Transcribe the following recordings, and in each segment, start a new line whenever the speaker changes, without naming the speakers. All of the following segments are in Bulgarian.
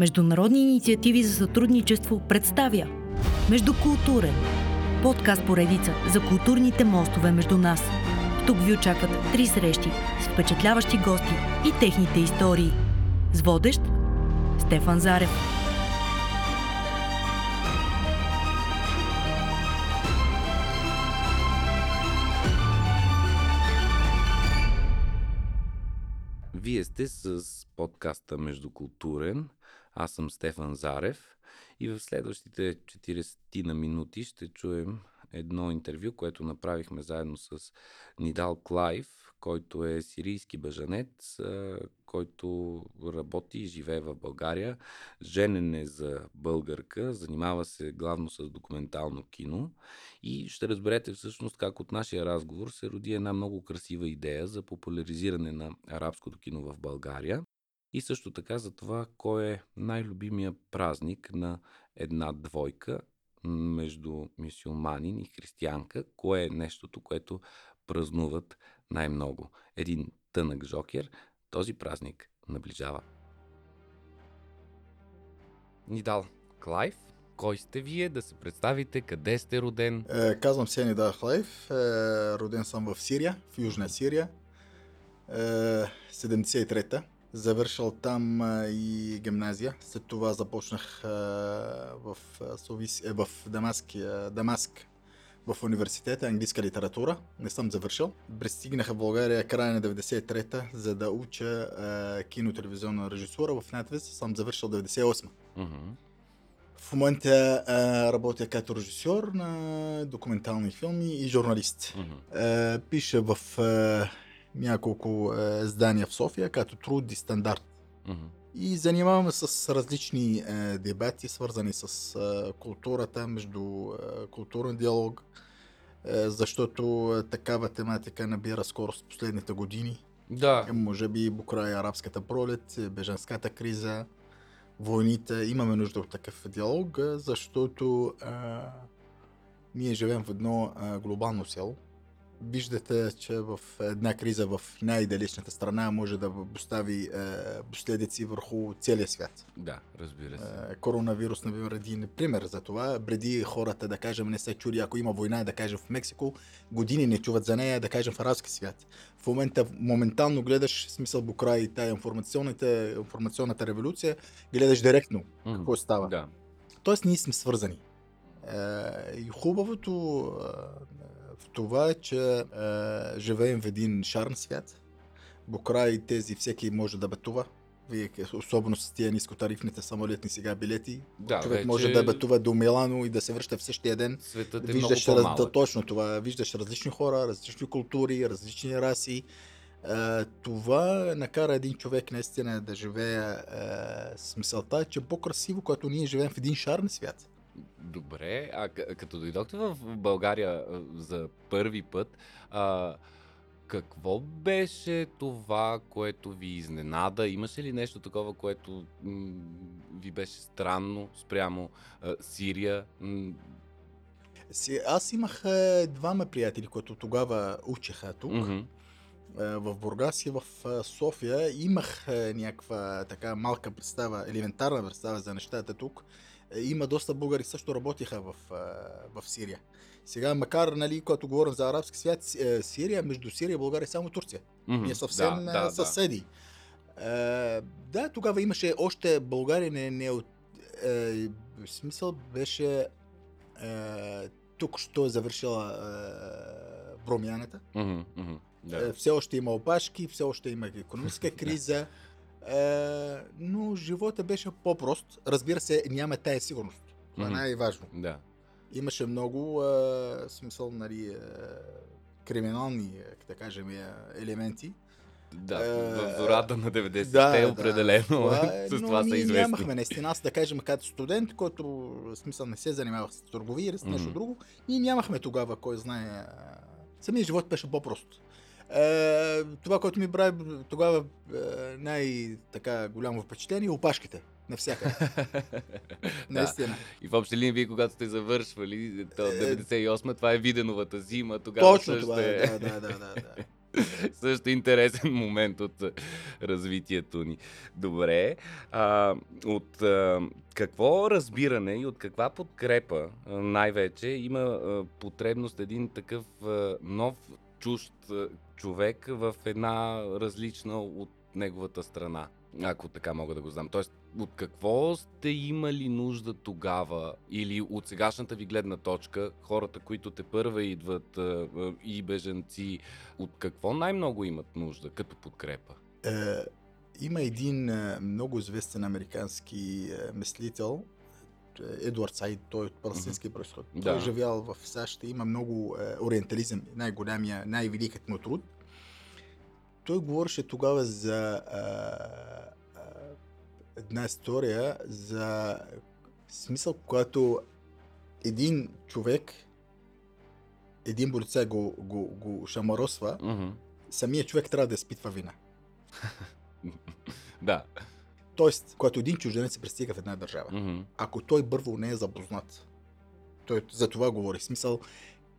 Международни инициативи за сътрудничество представя Междукултурен подкаст поредица за културните мостове между нас. Тук ви очакват три срещи с впечатляващи гости и техните истории. С водещ Стефан Зарев.
Вие сте с подкаста Междукултурен. Аз съм Стефан Зарев и в следващите 40 на минути ще чуем едно интервю, което направихме заедно с Нидал Клайв, който е сирийски бъжанец, който работи и живее в България. Женен е за българка, занимава се главно с документално кино и ще разберете всъщност как от нашия разговор се роди една много красива идея за популяризиране на арабското кино в България. И също така за това, кой е най-любимия празник на една двойка между мюсюлманин и християнка, кое е нещото, което празнуват най-много. Един тънък жокер, този празник наближава. Нидал Клайв, кой сте вие, да се представите, къде сте роден?
Е, казвам се Нидал Клайв, е, роден съм в Сирия, в Южна Сирия, е, 73-та. Завършил там и гимназия. След това започнах в, Совис, е, в Дамаск, Дамаск в университета английска литература. Не съм завършил. Пристигнах в България края на 93-та, за да уча а, кино-телевизионна режисура в надвис. Съм завършил 98
Mm-hmm.
В момента а, работя като режисьор на документални филми и журналист.
Mm-hmm.
А, пиша в а, няколко е, издания в София, като труд и стандарт.
Mm-hmm.
И занимаваме с различни е, дебати, свързани с е, културата, между е, културен диалог, е, защото е, такава тематика набира скорост в последните години.
Да.
Е, може би покрай арабската пролет, е, бежанската криза, войните. Имаме нужда от такъв диалог, е, защото е, ние живеем в едно е, глобално село. Виждате, че в една криза в най-далечната страна може да постави е, последици върху целия свят.
Да, разбира се.
Е, коронавирус, например, един пример за това. Преди хората, да кажем, не се чули, ако има война, да кажем в Мексико, години не чуват за нея, да кажем в арабски свят. В момента, моментално гледаш, в смисъл покрай тая информационната, информационната революция, гледаш директно
Мгм.
какво става.
Да.
Тоест ние сме свързани. Е, и хубавото е, това е, че е, живеем в един шарен свят. Покрай тези всеки може да пътува. Вие, особено с тия нискотарифните самолетни сега билети.
Да,
човек
вече
може да пътува до Милано и да се връща в същия ден.
Светът е
Виждаш
много
раз, да, точно това. Виждаш различни хора, различни култури, различни раси. Е, това накара един човек наистина да живее е, с мисълта, че е по-красиво, когато ние живеем в един шарен свят.
Добре, а като дойдохте в България за първи път, а, какво беше това, което ви изненада? Имаше ли нещо такова, което м- ви беше странно спрямо а, Сирия? М-
аз имах е, двама приятели, които тогава учеха тук. Е, в Бургас и в е, София имах някаква така малка представа, елементарна представа за нещата тук. Е, Има доста българи също работиха в, е, в Сирия. Сега, макар, нали, когато говорим за арабски свят, е, Сирия, между Сирия и България е само Турция.
Мгм.
Ние съвсем
да,
да,
да, да.
съседи. Е, да, тогава имаше още България не, не от... Е, смисъл беше е, тук, що е завършила е, промяната.
Мгм.
Е,
Да.
Все още има опашки, все още има економическа криза, е, но живота беше по-прост. Разбира се, няма тая сигурност. Това е
Мгм.
най-важно.
Да.
Имаше много е, смисъл, нали, е, криминални, е, да кажем, е, елементи.
Да, в зората на 90-те
да, да,
определено
това е,
с това са известни.
нямахме наистина. Аз да кажем като студент, който в смисъл не се занимавах с търговия или с нещо
Мгм.
друго, ние нямахме тогава, кой знае. Самият живот беше по-прост. Е, това, което ми прави тогава е, най-така голямо впечатление е опашките. Навсякъде.
да.
Наистина.
И в общи линии, вие когато сте завършвали, то
Е,
98 това е Виденовата зима, тогава
Точно
също
това е.
е.
Да, да, да, да, да.
Също интересен момент от развитието ни. Добре. А, от а, какво разбиране и от каква подкрепа най-вече има а, потребност един такъв а, нов чужд човек в една различна от неговата страна? Ако така мога да го знам. Тоест, от какво сте имали нужда тогава или от сегашната ви гледна точка, хората, които те първа идват и бежанци, от какво най-много имат нужда като подкрепа?
Е, има един много известен американски мислител, Едуард Сайд, той е от палестински mm-hmm. происход.
Да.
Той е живял в САЩ, има много е, ориентализъм, най-голямия, най-великият му труд. Той говореше тогава за е, е, една история за смисъл, когато един човек, един полицай го, го, го шамаросва,
Mm-hmm.
самият човек трябва да изпитва вина.
Да.
Тоест, когато един чужденец се пристига в една държава,
Mm-hmm.
ако той първо не е запознат, той за това говори. Смисъл,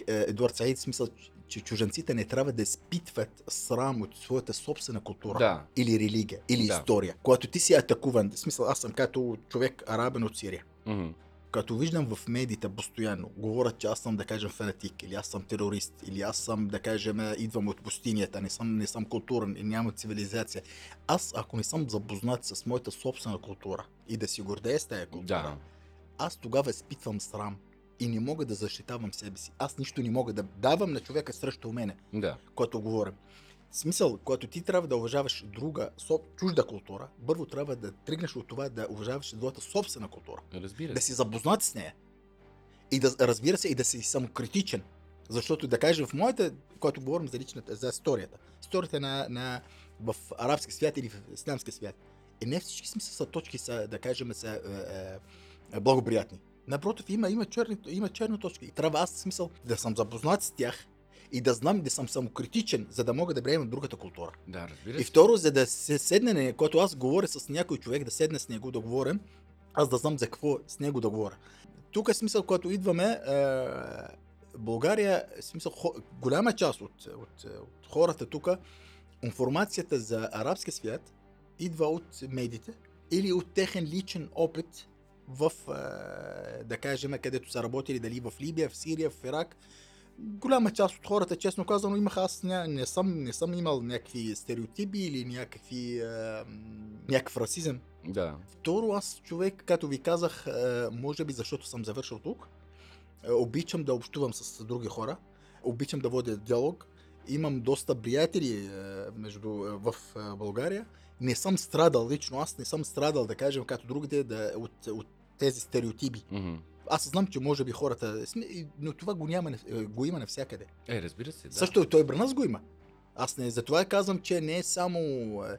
е, Едуард Саид, смисъл, че чужденците не трябва да изпитват срам от своята собствена култура.
Да.
Или религия, или
Да.
история. Когато ти си атакуван, смисъл, аз съм като човек арабен от Сирия.
Mm-hmm.
Като виждам в медиите постоянно, говорят, че аз съм, да кажем, фанатик, или аз съм терорист, или аз съм, да кажем, идвам от пустинята, не съм, не съм културен и нямам цивилизация. Аз, ако не съм запознат с моята собствена култура и да си гордея с тази култура,
Да.
аз тогава изпитвам срам и не мога да защитавам себе си. Аз нищо не мога да давам на човека срещу мене,
Да.
който говорим. В смисъл, когато ти трябва да уважаваш друга, соб, чужда култура, първо трябва да тръгнеш от това да уважаваш твоята собствена култура.
Разбира
Да
се.
си запознат с нея. И да, разбира се, и да си самокритичен. Защото да кажем в моята, когато говорим за личната, за историята, историята на, на в арабски свят или в ислямски свят, и не всички смисъл са точки са, да кажем, са е, е, благоприятни. Напротив, има, има, черни, има черни точки. И трябва аз смисъл да съм запознат с тях и да знам да съм самокритичен, за да мога да приемам другата култура.
Да, разбира
И
се.
второ, за да се седне, когато аз говоря с някой човек, да седне с него да говоря, аз да знам за какво с него да говоря. Тук е смисъл, когато идваме, е, България, е смисъл, хо, голяма част от, от, от хората тук, информацията за арабския свят идва от медиите или от техен личен опит в, е, да кажем, където са работили, дали в Либия, в Сирия, в Ирак. Голяма част от хората, честно казано, имах аз не, не, съм, не съм имал някакви стереотипи или някакви, м, някакъв расизъм.
Да.
Второ, аз човек, като ви казах, е, може би защото съм завършил тук, е, обичам да общувам с други хора, обичам да водя диалог, имам доста приятели е, между, е, в е, България. Не съм страдал лично, аз не съм страдал, да кажем, като другите, да, от, от тези стереотипи.
Mm-hmm.
Аз знам, че може би хората, но това го, няма, е, го има навсякъде.
Е, разбира се. Да.
Също и той при нас го има. Аз не, затова казвам, че не е само... е,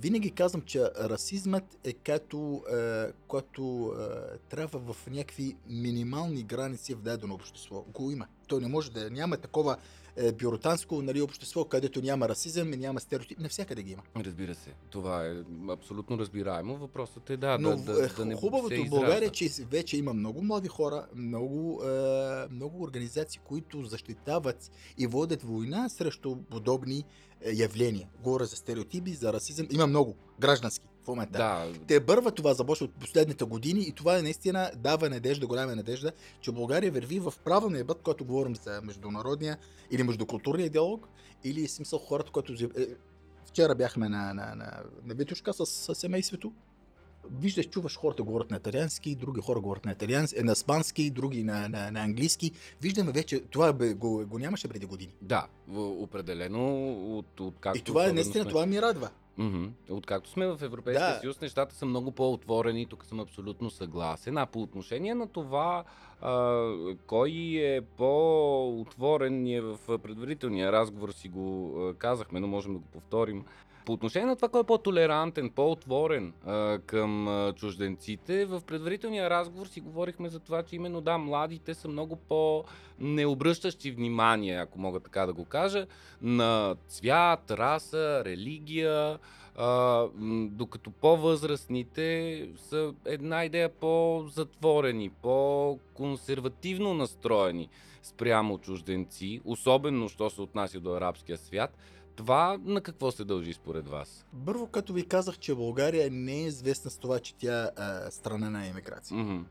Винаги казвам, че расизмът е като, е, като е, трябва в някакви минимални граници в дадено общество. Го има. Той не може да няма такова е, бюротанско нали, общество, където няма расизъм и няма стереотип. Навсякъде ги има.
Разбира се. Това е абсолютно разбираемо. Въпросът е да,
Но
да, да,
е,
да не
хубавото в България е, че вече има много млади хора, много, е, много организации, които защитават и водят война срещу подобни е, явления. Говоря за стереотипи, за расизъм. Има много граждански в момента.
Да,
Те бърва това започва от последните години и това е наистина дава надежда, голяма надежда, че България върви в правилния път, когато говорим за международния или междукултурния диалог, или смисъл хората, които... е, Вчера бяхме на, на, на, на Витушка с, с семейството. Виждаш, чуваш хората говорят на италиански, други хора говорят на италиански, на испански, други на, на, на английски. Виждаме вече, това бе, го, го нямаше преди години.
да, определено от, от както
и това е наистина,
сме-
това ми радва.
Мгм. Откакто сме в Европейския
Да.
съюз, нещата са много по-отворени, тук съм абсолютно съгласен. А по отношение на това, а, кой е по-отворен, ние в предварителния разговор си го а, казахме, но можем да го повторим. По отношение на това, кой е по-толерантен, по-отворен а, към а, чужденците, в предварителния разговор си говорихме за това, че именно да, младите са много по-необръщащи внимание, ако мога така да го кажа, на цвят, раса, религия, а, докато по-възрастните са една идея по-затворени, по-консервативно настроени спрямо чужденци, особено що се отнася до арабския свят. Това на какво се дължи според вас?
Първо, като ви казах, че България не е известна с това, че тя е страна на емиграция.
Мгм.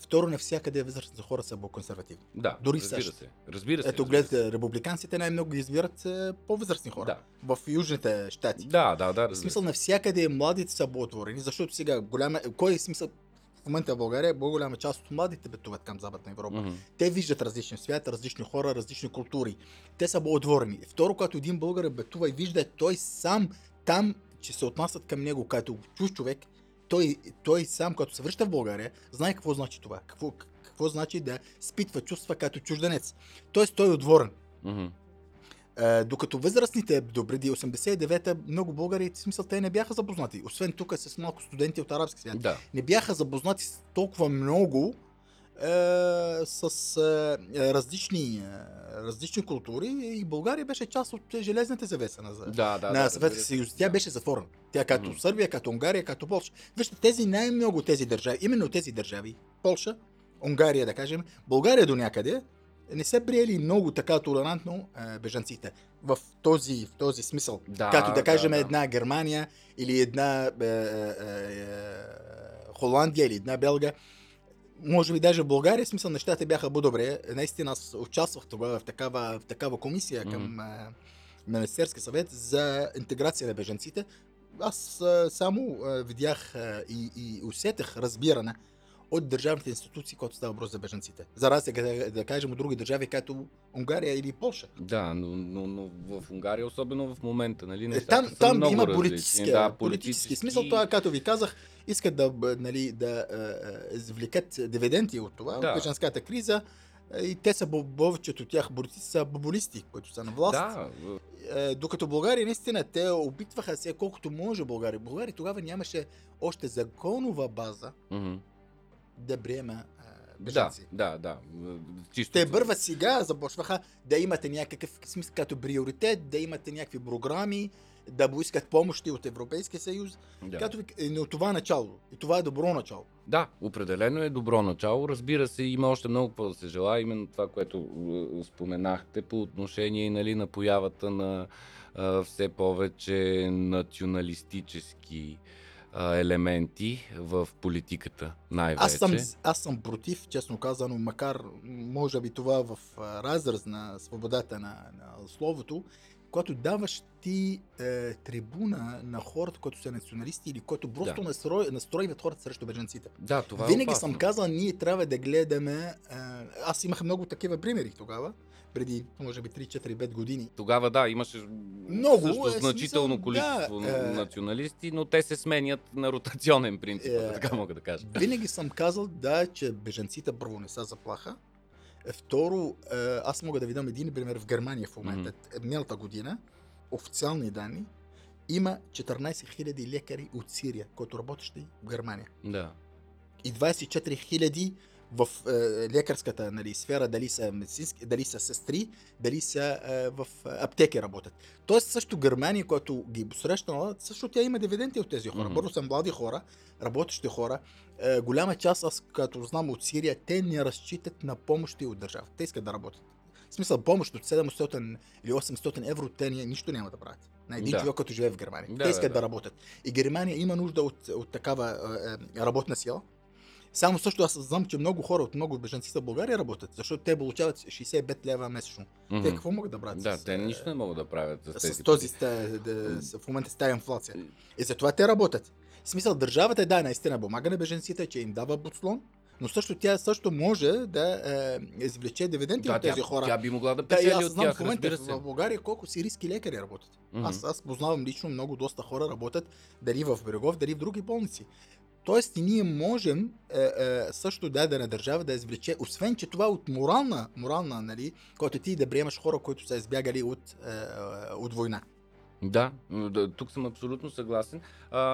Второ, навсякъде възрастните хора са по-консервативни.
Да,
Дори
разбира
САЩ.
се. Разбира се.
Ето, гледате, републиканците най-много избират е, по-възрастни хора.
Да.
В южните щати.
Да, да, да.
В смисъл навсякъде младите са по-отворени, защото сега голяма... Кой е смисъл? В момента в България по-голяма част от младите пътуват към Западна Европа.
Мгм.
Те виждат различни свят, различни хора, различни култури. Те са по-отворени. Второ, когато един българ пътува и вижда той сам там, че се отнасят към него като чуж човек, той, той сам, като се връща в България, знае какво значи това. Какво, какво значи да спитва чувства като чужденец. Тоест той е отворен.
Мгм.
Е, докато възрастните до преди 89-та много българи, в смисъл, те не бяха запознати. Освен тук с малко студенти от арабски свят.
Да.
Не бяха запознати толкова много е, с е, различни, е, различни култури и България беше част от железната завеса на,
Да, да,
на
да,
Съветския
се.
съюз. Тя
Да.
беше затворена. Тя като
Мгм.
Сърбия, като Унгария, като Польша. Вижте, тези най-много тези държави, именно тези държави, Полша, Унгария, да кажем, България до някъде, не са приели много така толерантно е, бежанците. В този, в този смисъл.
Да,
Като да кажем
да.
една Германия или една е, е, е, Холандия или една Белга. Може би даже в България, смисъл нещата бяха по-добре. Наистина аз участвах тогава в такава, в такава комисия към е, Министерски съвет за интеграция на бежанците. Аз е, само е, видях е, и, и усетах разбиране от държавните институции, когато става въпрос за бежанците. За разлика да, да кажем от други държави, като Унгария или Полша.
Да, но, но, но в Унгария, особено в момента, нали?
Е,
Нещата
там
са
там
много
има политически,
да,
политически смисъл. Това, както ви казах, искат да, нали, да е, е, извлекат дивиденти от това,
Да.
от бежанската криза. Е, И те са, повечето от тях борци са популисти, които са на власт.
Да,
Е, докато България, наистина, те опитваха се колкото може България. България тогава нямаше още законова база
мгм.
Да приема е,
да,
бежанци.
да, да. Чисто.
Те първа сега започваха да имате някакъв смисъл като приоритет, да имате някакви програми, да поискат помощи от Европейския съюз.
Да.
Като е, но това е начало. И това е добро начало.
Да, определено е добро начало. Разбира се, има още много какво да се желая. Именно това, което е, споменахте по отношение нали, на появата на а, все повече националистически а, елементи в политиката най-вече.
Аз съм, аз съм против, честно казано, макар може би това в разраз на свободата на, на словото, когато даваш ти е, трибуна на хората, които са националисти или които просто
Да.
настрой, настройват хората срещу бежанците.
Да, това
Винаги
е опасно.
съм казал, ние трябва да гледаме. А, аз имах много такива примери тогава, преди, може би, 3-4-5 години.
Тогава да, имаше
Много,
също
е,
значително
смисъл,
количество
да, е.
националисти, но те се сменят на ротационен принцип,
Е.
така мога да кажа.
Винаги съм казал, да, че бежанците първо не са заплаха. Е, Второ, е, аз мога да ви дам един пример в Германия в момента. Миналата година, официални данни, има 14 000 лекари от Сирия, които работещи в Германия.
Да.
и 24 хиляди в е, лекарската нали, сфера, дали са медицински, дали са сестри, дали са е, в аптеки работят. Тоест също Германия, която ги посрещнала, също тя има дивиденти от тези хора.
Мгм.
Първо са млади хора, работещи хора. Е, голяма част, аз като знам от Сирия, те не разчитат на помощи от държавата. Те искат да работят. В смисъл, помощ от 700 или 800 евро, те ни- нищо няма да правят. На един
Да.
човек, който живее в Германия.
Да,
те искат
да,
да,
да.
работят. И Германия има нужда от, от такава е, е, работна сила. Само също аз знам, че много хора от много бежанци в България работят, защото те получават 65 лева месечно.
Мгм.
Те какво могат да правят?
Да,
с,
те
е,
нищо не могат да правят с, тези
с този, ста, да, с, в момента с тази инфлация. И затова те работят. В смисъл, държавата да, наистина помага на беженците, че им дава подслон, но също тя също може да е, извлече дивиденти
Да,
от тези
тя,
хора.
тя би могла да
Да,
печели
аз
от
знам
тях,
в момента в България колко сирийски лекари работят.
Мгм.
Аз, аз познавам лично много доста хора работят дали в Брегов, дали в други болници. Тоест ние можем е, е, също да дадена държава да извлече, освен че това от морална, морална нали, който ти да приемаш хора, които са избягали от, е, е, от война.
Да, тук съм абсолютно съгласен.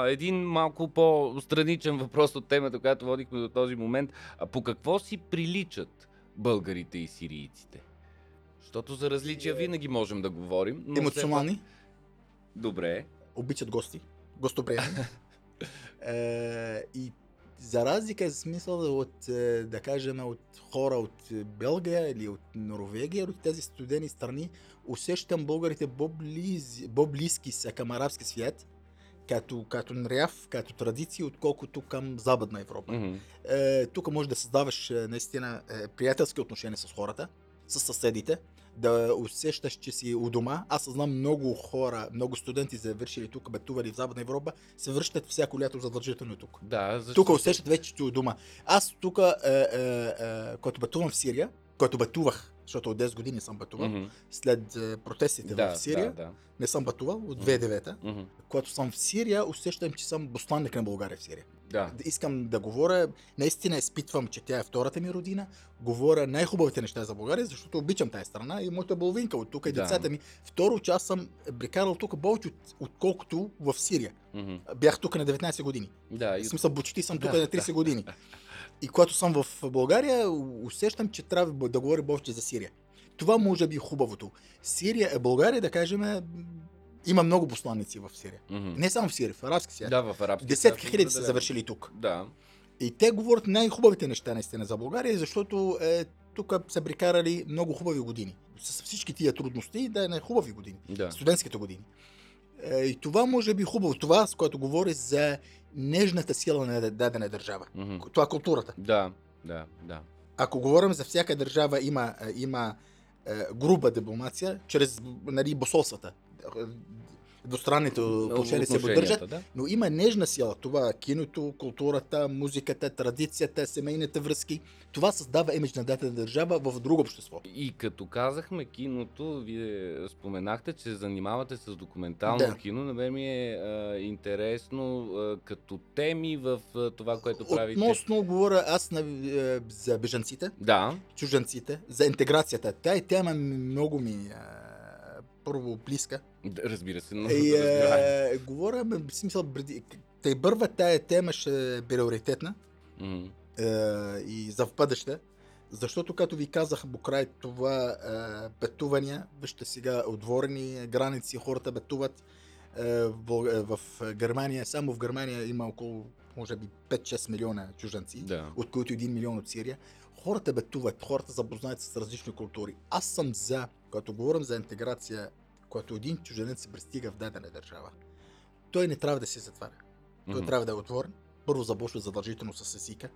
Един малко по-страничен въпрос от темата, която водихме до този момент. По какво си приличат българите и сирийците? Защото за различия винаги можем да говорим. но все
Емоционални,
пак- Добре.
обичат гости, гостоприемни. и за разлика, в смисъл от, е, да кажем, от хора от Белгия или от Норвегия, от тези студени страни, усещам българите по-близ, по-близки са към арабски свят, като, като нряв, като традиции, отколкото към Западна Европа.
Мгм.
Е, тук може да създаваш е, наистина е, приятелски отношения с хората, с съседите, да усещаш, че си у дома. Аз знам много хора, много студенти завършили тук, пътували в Западна Европа, се връщат всяко лято задължително тук.
Да, защото...
Тук усещат вече, че у дома. Аз тук, е, е, е, когато пътувам в Сирия, който пътувах, защото от 10 години съм пътувал,
Мгм.
след е, протестите
Да,
в Сирия,
да, да.
не съм пътувал от 2009
Мгм.
Когато съм в Сирия, усещам, че съм посланник на България в Сирия.
Да.
Да Искам да говоря, наистина изпитвам, че тя е втората ми родина, говоря най-хубавите неща за България, защото обичам тази страна и моята половинка от тук и
Да.
децата ми. Второ, че аз съм прекарал тук повече от, отколкото в Сирия.
Мгм.
Бях тук на 19 години.
Да, и
В смисъл, почти съм тук
Да,
на 30 години. И когато съм в България, усещам, че трябва да говоря повече за Сирия. Това може би е хубавото. Сирия, е България, да кажем, има много посланици в Сирия.
Мгм.
Не само в Сирия, в арабски свят.
Да, в арабски
Десетки хиляди са завършили тук.
Да.
И те говорят най-хубавите неща наистина за България, защото е, тук са прекарали много хубави години. С всички тия трудности, да е най-хубави години.
Да.
Студентските години. Е, и това може би хубаво. Това, с което говори за нежната сила на дадена държава.
Мгм.
Това е културата.
Да, да, да.
Ако говорим за всяка държава, има, е, има е, груба дипломация, чрез нали, посолствата. Двустранните отношения се поддържат,
да.
но има нежна сила. Това киното, културата, музиката, традицията, семейните връзки. Това създава имидж на дадена държава в друго общество.
И като казахме киното, вие споменахте, че се занимавате с документално
Да.
кино. На мен ми е а, интересно а, като теми в а, това, което правите.
Относно говоря аз на, е, за бежанците,
Да,
чужденците, за интеграцията. Тая тема много ми е, първо близка.
разбира се, но
И
разбираем.
е, говоря, в смисъл, преди, тъй бърва тая тема ще е приоритетна
Мгм.
е, и за в бъдеще. Защото, като ви казах, покрай това е, пътувания, вижте сега отворени граници, хората пътуват е, в, е, в Германия. Само в Германия има около, може би, 5-6 милиона чужденци,
Да.
от които 1 милион от Сирия. Хората пътуват, хората запознават с различни култури. Аз съм за, когато говорим за интеграция, когато един чужденец се пристига в дадена държава, той не трябва да се затваря. Той
Мгм.
трябва да е отворен. Първо започва задължително с езика,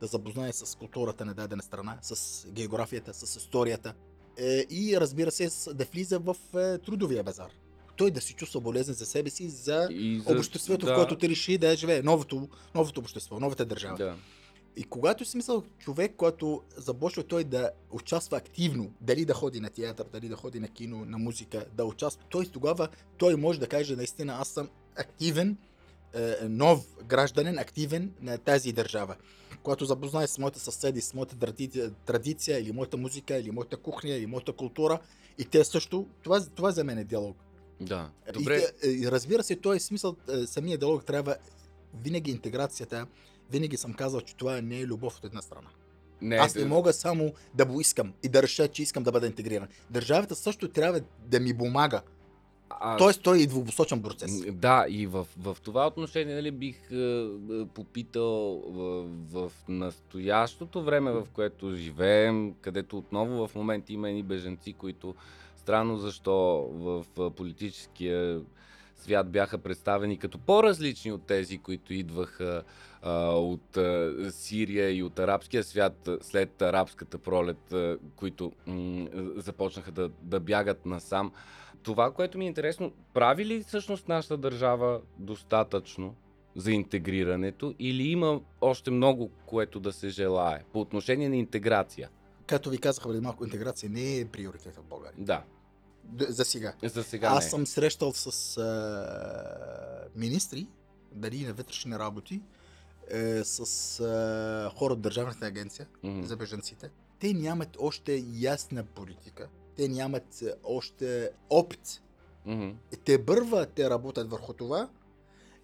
да запознае с културата на дадена страна, с географията, с историята е, и разбира се да влиза в е, трудовия базар. Той да се чувства болезнен за себе си, за
И за-
обществото,
да,
в което ти реши да живее, новото, новото общество, новата държава.
Да.
И когато си мисъл човек, който започва той да участва активно, дали да ходи на театър, дали да ходи на кино, на музика, да участва, той тогава той може да каже наистина аз съм активен, е, нов гражданин, активен на тази държава. Когато запознае с моите съседи, с моята традиция, или моята музика, или моята кухня, или моята култура, и те също, това, това за мен е диалог.
да. Добре,
и разбира се, той е смисъл, е, самия диалог трябва винаги интеграцията, винаги съм казал, че това не е любов от една страна.
не,
Аз не
да-
мога само да го искам и да реша, че искам да бъда интегриран. Държавата също трябва да ми помага.
а,
Тоест, той е двупосочен процес.
Да, и в, в това отношение нали, бих е, е, попитал в, в настоящото време, в което живеем, където отново в момента има едни беженци, които странно защо в политическия свят бяха представени като по-различни от тези, които идваха от Сирия и от арабския свят след арабската пролет, които м- започнаха да, да бягат насам. Това, което ми е интересно, прави ли всъщност нашата държава достатъчно за интегрирането или има още много, което да се желае по отношение на интеграция?
Както ви казах преди малко, интеграция не е приоритет в България.
Да,
За сега.
за сега
Аз
не.
съм срещал с а, министри, дали на вътрешни работи, е, с а, хора от Държавната агенция
Мгм.
за бежанците. Те нямат още ясна политика. Те нямат а, още опит
Мгм.
те бърва, те работят върху това.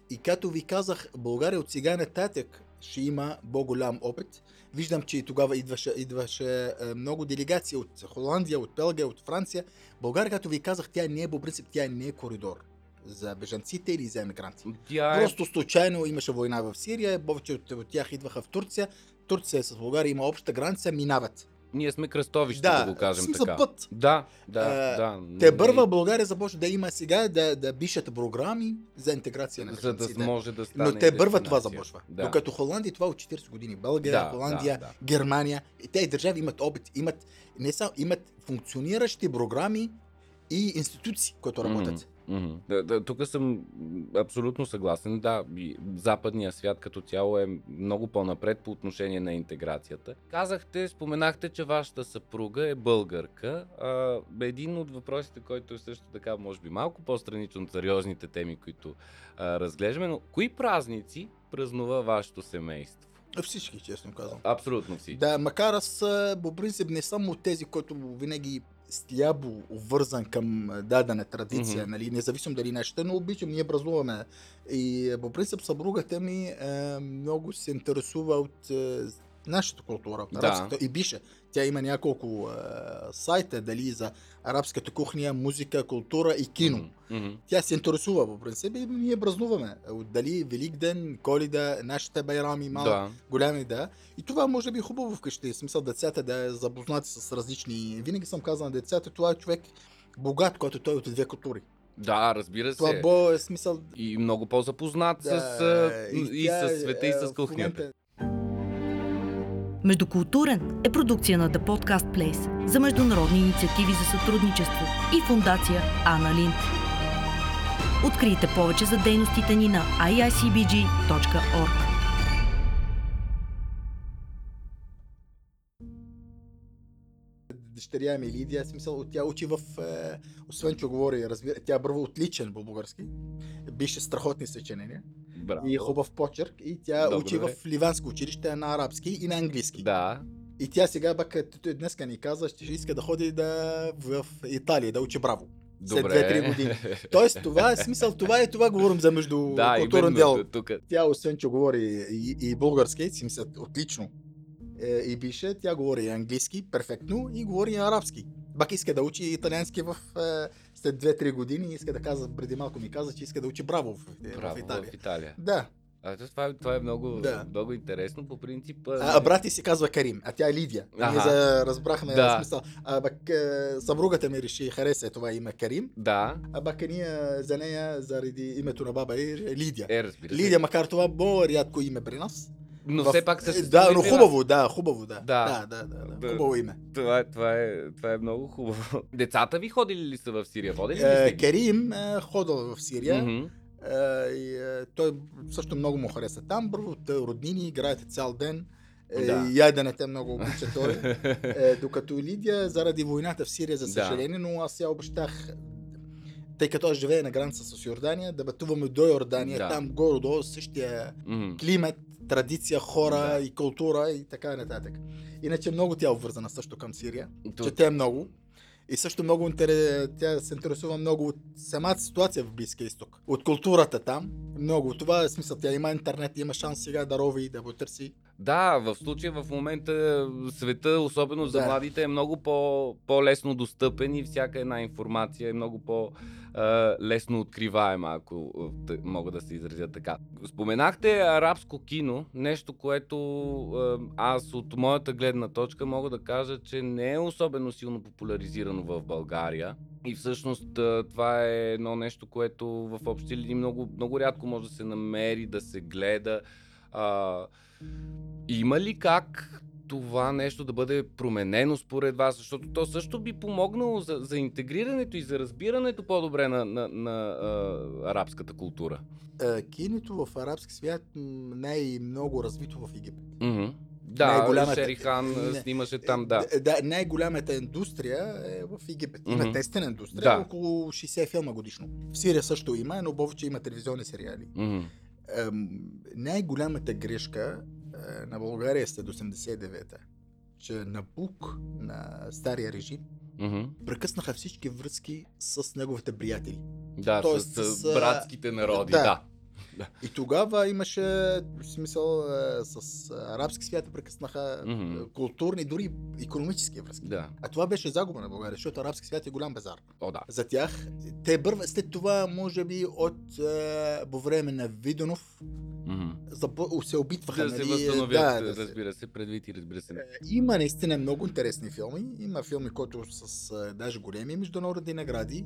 И като ви казах, България от сега нататък ще има по-голям опит. Виждам, че и тогава идваше, идваше е, много делегации от Холандия, от Белгия, от Франция. България, като ви казах, тя не е по принцип, тя не е коридор за бежанците или за емигранти.
Тя е...
Просто случайно имаше война в Сирия, повече от, тях идваха в Турция. Турция с България има обща граница, минават.
Ние сме кръстовище,
Да,
да, го кажем
смисъл
така.
път.
Да, да,
А,
да.
Те първа България започва да има сега да, да пишат програми за интеграция на
За да може да стане
Но те първа това започва.
Да.
Докато Холандия това е от 40 години. България,
Да,
Холандия,
да, да.
Германия. И тези държави имат опит, имат не само имат функциониращи програми и институции, които работят.
Мгм. Да, да, тук съм абсолютно съгласен. Да, и западният свят като цяло е много по-напред по отношение на интеграцията. Казахте, споменахте, че вашата съпруга е българка. А, един от въпросите, който е също така, може би малко по-страничен от сериозните теми, които а, разглеждаме, но кои празници празнува вашето семейство?
Всички, честно казвам.
Абсолютно всички.
Да, макар аз по принцип не съм от тези, които винаги слябо обвързан към дадена традиция,
Мгм.
нали, независимо дали нещо, но обичам, ние празнуваме. И по принцип съпругата ми а, много се интересува от а, нашата култура,
Да.
арабската, и бише. Тя има няколко а, сайта, дали за арабската кухня, музика, култура и кино.
Мгм.
Тя се интересува по принцип и ние празнуваме. Дали Великден, Коледа, нашите байрами, малко
Да.
голями, да. И това може би е хубаво вкъщи. В смисъл децата да е запознати с различни... Винаги съм казал на децата, това е човек богат, който той е от две култури.
Да, разбира се.
Това бо е смисъл...
И много по-запознат
Да,
с, а, и,
тя
с света, и
е,
с кухнята.
Междукултурен е продукция на The Podcast Place за международни инициативи за сътрудничество и фундация Ана Линд. Открийте повече за дейностите ни на iicbg.org.
Дъщеря ми Лидия, в смисъл, тя учи в... Е, освен, че говори, разбира, тя бърва отличен по български. Беше страхотни съчинения.
Браво.
И е хубав почерк. И тя
Добре.
учи в ливанско училище на арабски и на английски.
Да.
И тя сега, той днеска ни каза, ще иска да ходи да, в Италия, да учи браво. След
Добре.
2-3 години. Тоест, това е смисъл, това е това говорим за между
да,
културен дел. Тя, освен че говори и, и български, си мисля, отлично е, и бише, тя говори английски, перфектно, и говори арабски. Бак иска да учи италиански в, е, след 2-3 години, иска да каза, преди малко ми каза, че иска да учи браво в, в
Браво,
Италия.
в Италия.
Да,
А, то това, е, това е много,
Да.
много интересно. По принцип.
а, а брат ти се казва Карим, а тя е Лидия. Ние
Аха.
за, разбрахме
Да.
смисъл. А, бак, е, съпругата ми реши, хареса това име Карим,
Да,
а бак ние за нея, заради името на баба е Лидия.
е, разбира се.
Лидия, макар това по-рядко име при нас.
Но
В-
все пак
е,
съществува.
Да, но хубаво, да, хубаво, да.
Да.
Да, да, да, да.
Да.
Хубаво име.
Това, е, това, е, това е много хубаво. Децата ви ходили ли са в Сирия? Водили ли
Е? Керим е ходил в Сирия. Е, е, той също много му хареса там. От роднини, играете цял ден. Е,
Да.
Яденете много обича той. Е, докато Лидия, заради войната в Сирия, за
Да.
съжаление, но аз я обещах, тъй като аз живея на граница с Йордания, да пътуваме до Йордания,
Да.
там горе-долу същия
Мгм.
климат, традиция, хора
Да.
и култура и така нататък. Иначе много тя е обвързана също към Сирия,
То-
че тя е много. И също много тя се интересува много от самата ситуация в Близкия изток. От културата там. Много. Това е смисъл. Тя има интернет, има шанс сега да рови и да го търси.
Да, в случая в момента света, особено за
Да.
младите, е много по- по-лесно достъпен и всяка една информация е много по-лесно откриваема, ако т- мога да се изразя така. Споменахте арабско кино, нещо, което аз от моята гледна точка мога да кажа, че не е особено силно популяризирано в България. И всъщност това е едно нещо, което в общи линии много, много рядко може да се намери, да се гледа. А, има ли как това нещо да бъде променено според вас? Защото то също би помогнало за, за интегрирането и за разбирането по-добре на, на, на а, арабската култура.
Е, киното в арабски свят не е много развито в Египет.
Мгм. Да,
Най-голямата-
Шерихан
не.
снимаше там, да.
Е, да най-голямата индустрия е в Египет. Има
Мгм.
тестена индустрия,
Да.
около 60 филма годишно. В Сирия също има, но повече има телевизионни сериали.
Мгм.
Най-голямата грешка на България след 89-та, че Набук на стария режим
Мгм.
прекъснаха всички връзки с неговите приятели.
Да,
Тоест
с, с, братските народи,
да.
да. Да.
И тогава имаше в смисъл е, с арабски свят прекъснаха е, културни, дори економически връзки.
Да.
А това беше загуба на България, защото арабски свят е голям базар.
О, да.
За тях, те бърва, след това, може би, от е, по време на Виденов,
Мгм.
запо- се опитваха,
Да се
нали,
възстановят,
да, да се-
разбира се, предвид и разбира се.
Е, Има наистина много интересни филми. Има филми, които с е, даже големи международни награди,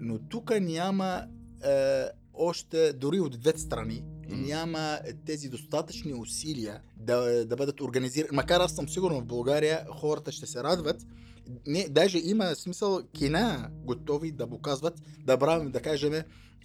но тук няма е, още, дори от двете страни, няма тези достатъчни усилия да, да бъдат организирани. Макар аз съм сигурен в България хората ще се радват. Не, даже има смисъл кина готови да показват, да правим, да кажем,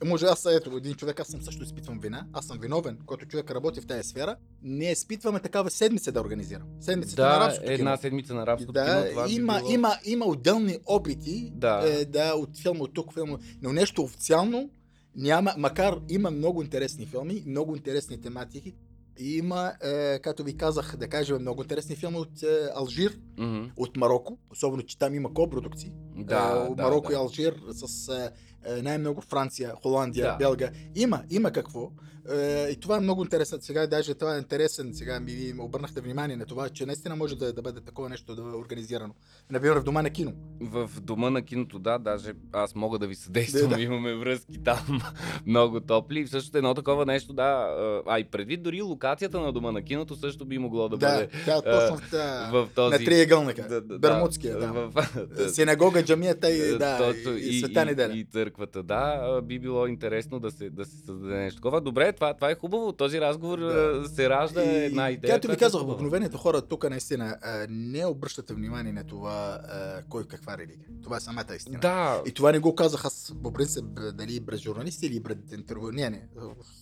може аз ето един човек, аз съм също изпитвам вина, аз съм виновен, който човек работи в тази сфера. Не изпитваме такава седмица да организирам. Седмицата на
Да,
арабското
една
кино.
седмица на арабското
Да,
кино. Това би
има,
било...
има, има отделни опити
Да.
е, да, от филма от тук, филма, но нещо официално няма, макар има много интересни филми, много интересни тематики. И има, е, както ви казах, да кажем, много интересни филми от е, Алжир,
Мгм.
от Марокко, особено че там има копродукции.
Да,
е,
да,
Марокко
да.
и Алжир с е, е, най-много Франция, Холандия,
Да.
Белга. Има, има какво. Е, и това е много интересно. Сега даже това е интересен. Сега ми, ви обърнахте внимание на това, че наистина може да, да бъде такова нещо да е организирано. Например, в дома на кино.
В дома на киното, да, даже аз мога да ви съдействам,
Да, да.
имаме връзки там много топли. И всъщност едно такова нещо, да, а, и предвид дори локацията на дома на киното също би могло да,
Да,
бъде
да, точно в, та,
в този...
на триъгълника.
Да, да,
Бермудския, да.
В...
Синагога, джамията и, да,
Точно,
и, и
и, и църквата, да, би било интересно да се, да се създаде нещо такова. Добре, това, това е хубаво. Този разговор
Да.
се ражда
И,
една идея.
Както ви
е
казах,
хубава.
обикновените хора тук наистина не обръщате внимание на това кой каква религия. Това е самата истина.
Да,
И това не го казах аз по принцип дали пред журналисти или пред интервю. Не, не.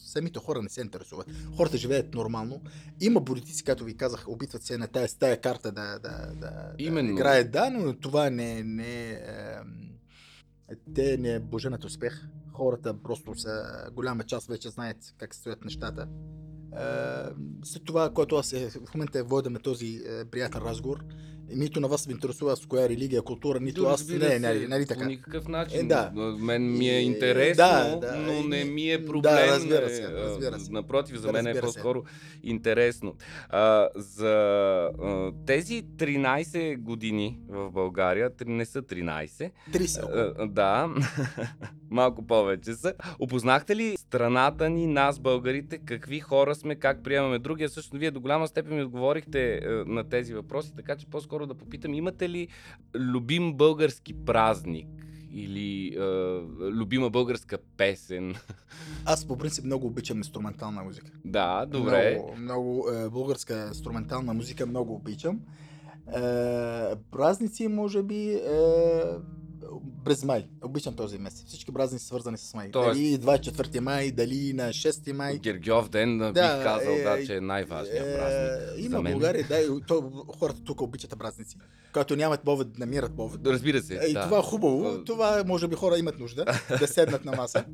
Самите хора не се интересуват. Хората живеят нормално. Има политици, както ви казах, опитват се на тая, с тая карта да, да, да,
Именно.
да играят, да, но това не, не, е, те не е боженът успех. Хората просто са, голяма част вече знаят как стоят нещата. Е, след това, което аз е, в момента водим този е, приятен разговор, нито на вас ви интересува с коя религия, култура, нито аз.
Разбира
Не,
се,
нали, нали
По
така?
никакъв начин.
Е, да.
Мен ми е интересно,
да, да,
но не ми е
да,
проблем.
разбира се,
е, а,
разбира се.
Напротив, за мен е
Разбира се.
по-скоро интересно. А, за а, тези 13 години в България, не са 13,
Три са.
а, а, да, малко повече са. Опознахте ли страната ни, нас, българите, какви хора сме, как приемаме другия? Също вие до голяма степен ми отговорихте а, на тези въпроси, така че по-скоро да попитам, имате ли любим български празник? Или а, любима българска песен?
Аз по принцип много обичам инструментална музика.
да, добре.
Много, много е, българска инструментална музика много обичам. Е, празници, може би, е, през май. Обичам този месец. Всички празници свързани с май.
Тоест-
Дали 24 май, дали на 6 май.
Гергьов ден да, бих казал,
е,
да, че е най-важният празник.
Е,
за
има
мен.
България, да, то, хората тук обичат празници. Когато нямат повод, намират повод.
Разбира се.
Е, И
да.
това е хубаво.
Е,
Това може би хора имат нужда да седнат на маса.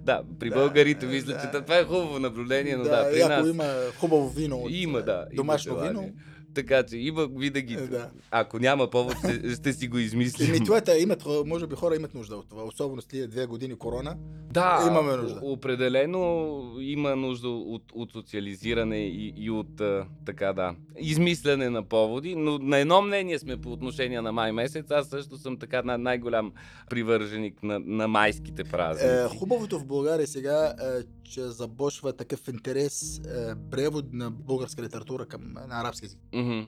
Да, при
Да,
българите мисля,
да.
че това е хубаво наблюдение, но да,
да,
при нас
има хубаво вино, от,
има, да. има
домашно
желание.
вино,
Така че има винаги.
Е, да.
Ако няма повод, ще, ще си го измислим.
Еми, това е, имат, може би хора имат нужда от това, особено след две години корона.
Да,
Имаме нужда.
определено има нужда от, от социализиране и, и от така да, измислене на поводи, но на едно мнение сме по отношение на май месец. Аз също съм така най- най-голям привърженик на, на майските празници.
Е, хубавото в България сега е, че започва такъв интерес е, превод на българска литература към на арабски език.
Мгм,
Е,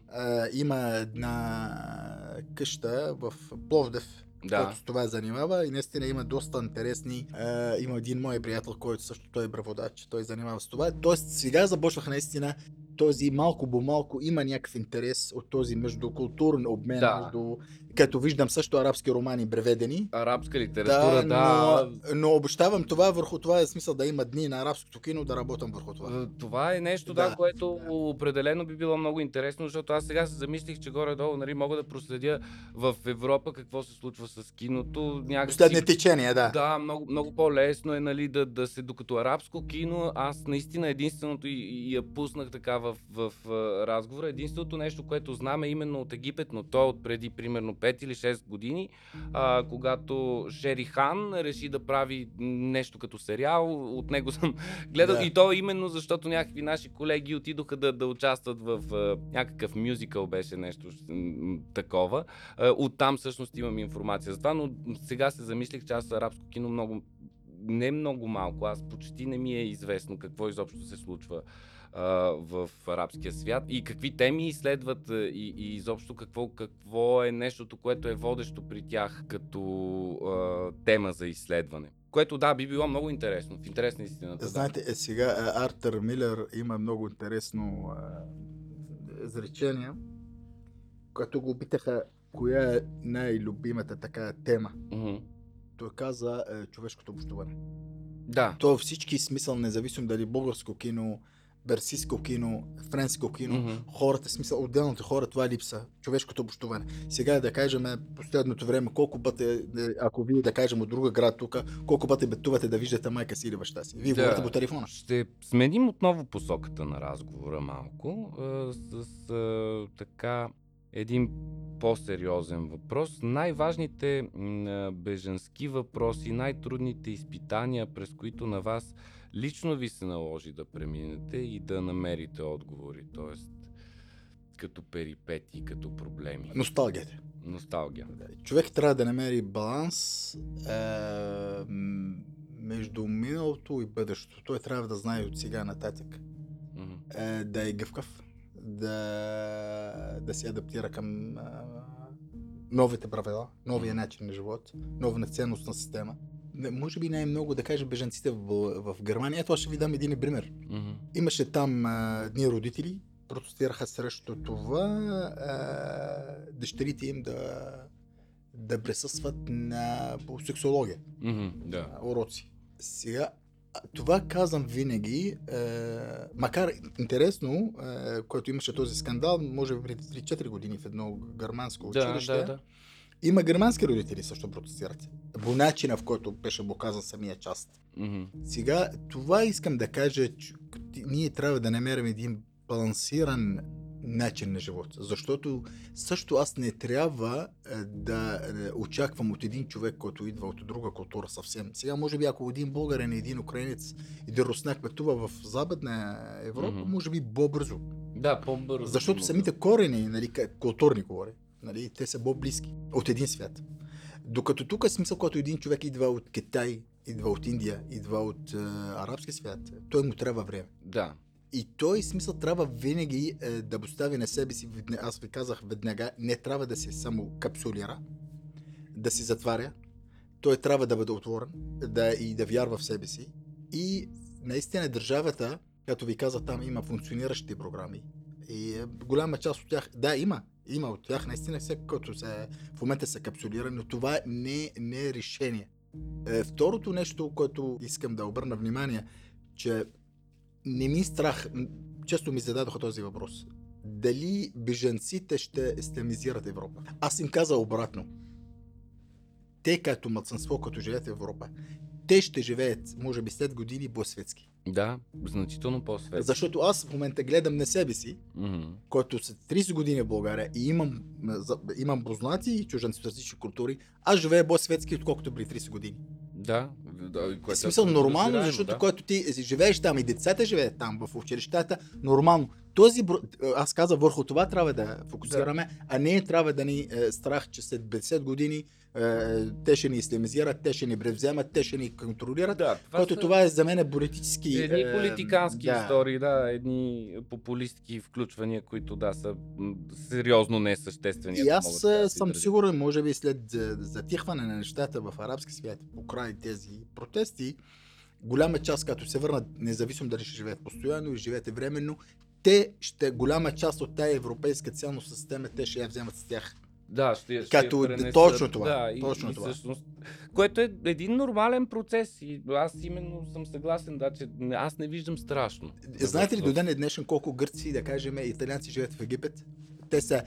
има една къща в Пловдив,
Да.
който с това занимава и наистина има доста интересни. Е, има един мой приятел, който също той е преводач, той занимава с това. Тоест сега започвах наистина този малко по малко има някакъв интерес от този междукултурен обмен,
Да.
между, като виждам също арабски романи преведени.
Арабска литература,
Да,
да.
но, но обещавам това върху това е смисъл да има дни на арабското кино да работам върху това.
Е, Това е нещо, да.
Да.
което определено би било много интересно, защото аз сега се замислих, че горе-долу нали, мога да проследя в Европа какво се случва с киното. Някакси...
Последни течения, да.
Да, много, много по-лесно е, нали, да, да се, докато арабско кино, аз наистина единственото и, и я пуснах така в, в, в разговора, единственото нещо, което знам е именно от Египет, но то е от преди примерно 5 или 6 години, а, когато Шери Хан реши да прави нещо като сериал. От него съм гледал
Да.
и то именно защото някакви наши колеги отидоха да, да участват в а, някакъв мюзикъл, беше нещо такова. А, оттам всъщност имам информация за това, но сега се замислих, че аз арабско кино много не много малко, аз почти не ми е известно какво изобщо се случва а, в арабския свят и какви теми изследват и, и изобщо какво, какво е нещото, което е водещо при тях като а, тема за изследване. Което да, би било много интересно. В интерес на истината.
Знаете, е, сега а, Артър Милер има много интересно а, изречение, което го питаха коя е най-любимата така тема.
Мгм.
Той каза е, човешкото общуване.
Да.
То във всички смисъл, независимо дали българско кино, берсийско кино, френско кино,
Мгм.
хората, смисъл, отделните хора, това е липса. Човешкото общуване. Сега да кажем, последното време, колко пъти, е, ако вие да кажем от друга град тук, колко пъти пътувате да виждате майка си или баща си. Вие
Да.
говорите по телефона.
Ще сменим отново посоката на разговора малко а, с а, така един по-сериозен въпрос. Най-важните м, бежански въпроси, най-трудните изпитания, през които на вас лично ви се наложи да преминете и да намерите отговори, т.е. като перипети, като проблеми.
Носталгията.
Носталгия.
Човек трябва да намери баланс е, между миналото и бъдещето. Той трябва да знае от сега нататък. Е, да е гъвкав, да, да се адаптира към е, новите правила, новия начин на живот, нова ценностна система. Може би най-много да кажа бежанците в, в Германия. Ето аз ще ви дам един пример.
Мгм.
Имаше там а, едни родители, протестираха срещу това а, дъщерите им да, да присъстват на сексология,
Мгм. Да.
уроци. Сега, а, това казвам винаги, е, макар интересно, е, който имаше този скандал, може би преди 3-4 години в едно германско
Да,
училище,
да, да.
Има германски родители също протестират. По начина, в който беше показан самия част.
Мгм.
Сега, това искам да кажа, че ние трябва да намерим един балансиран начин на живот. Защото също аз не трябва е, да е, очаквам от един човек, който идва от друга култура съвсем. Сега, може би, ако един българин, един украинец, един руснак пътува в Западна Европа,
Мгм.
може би по-бързо.
Да, по-бързо.
Защото самите корени, нали, културни говори, нали, те са по-близки от един свят. Докато тук е смисъл, когато един човек идва от Китай, идва от Индия, идва от е, арабския свят, той му трябва време.
Да.
И той смисъл трябва винаги е, да постави на себе си, аз ви казах веднага, не трябва да се само капсулира, да се затваря. Той трябва да бъде отворен да, и да вярва в себе си. И наистина държавата, като ви казах, там има функциониращи програми. И е, голяма част от тях, да, има. Има от тях, наистина, всеки, който се, в момента се капсулира, но това не, не е решение. Е, второто нещо, което искам да обърна внимание, че не ми страх, м, често ми зададоха този въпрос. Дали бежанците ще естемизират Европа? Аз им каза обратно. Те като младсенство, като живеят в Европа, те ще живеят, може би след години, по-светски.
Да, значително по-светло.
Защото аз в момента гледам на себе си,
Мгм.
който след 30 години в България и имам, имам познати и чужденци от различни култури, аз живея по-светски, отколкото при 30 години.
Да, да. Което
смисъл
е
нормално,
разбираемо,
защото
да.
когато ти живееш там и децата живеят там в училищата, нормално. Този, аз каза, върху това трябва да фокусираме, а не трябва да ни е, страх, че след 50 години е, те ще ни ислямизират, те ще ни превземат, те ще ни контролират.
Да, това
Който
са
това е за мен е политически...
едни
е,
политикански
да.
истории, да, едни популистки включвания, които да са сериозно несъществени.
И аз
да се
съм
изразя.
сигурен, може би след а, затихване на нещата в арабски свят, по край тези протести, голяма част, като се върнат, независимо дали ще живеят постоянно или живеят временно, те ще, голяма част от тая европейска цялност система, те ще я вземат с тях.
Да, ще, ще
Като-
пренесат,
точно това,
Да, и,
точно
и
това.
Всъщност, което е един нормален процес и аз именно съм съгласен, да, че аз не виждам страшно.
Знаете ли до ден днешен колко гърци, да кажем, италианци живеят в Египет? Те са е,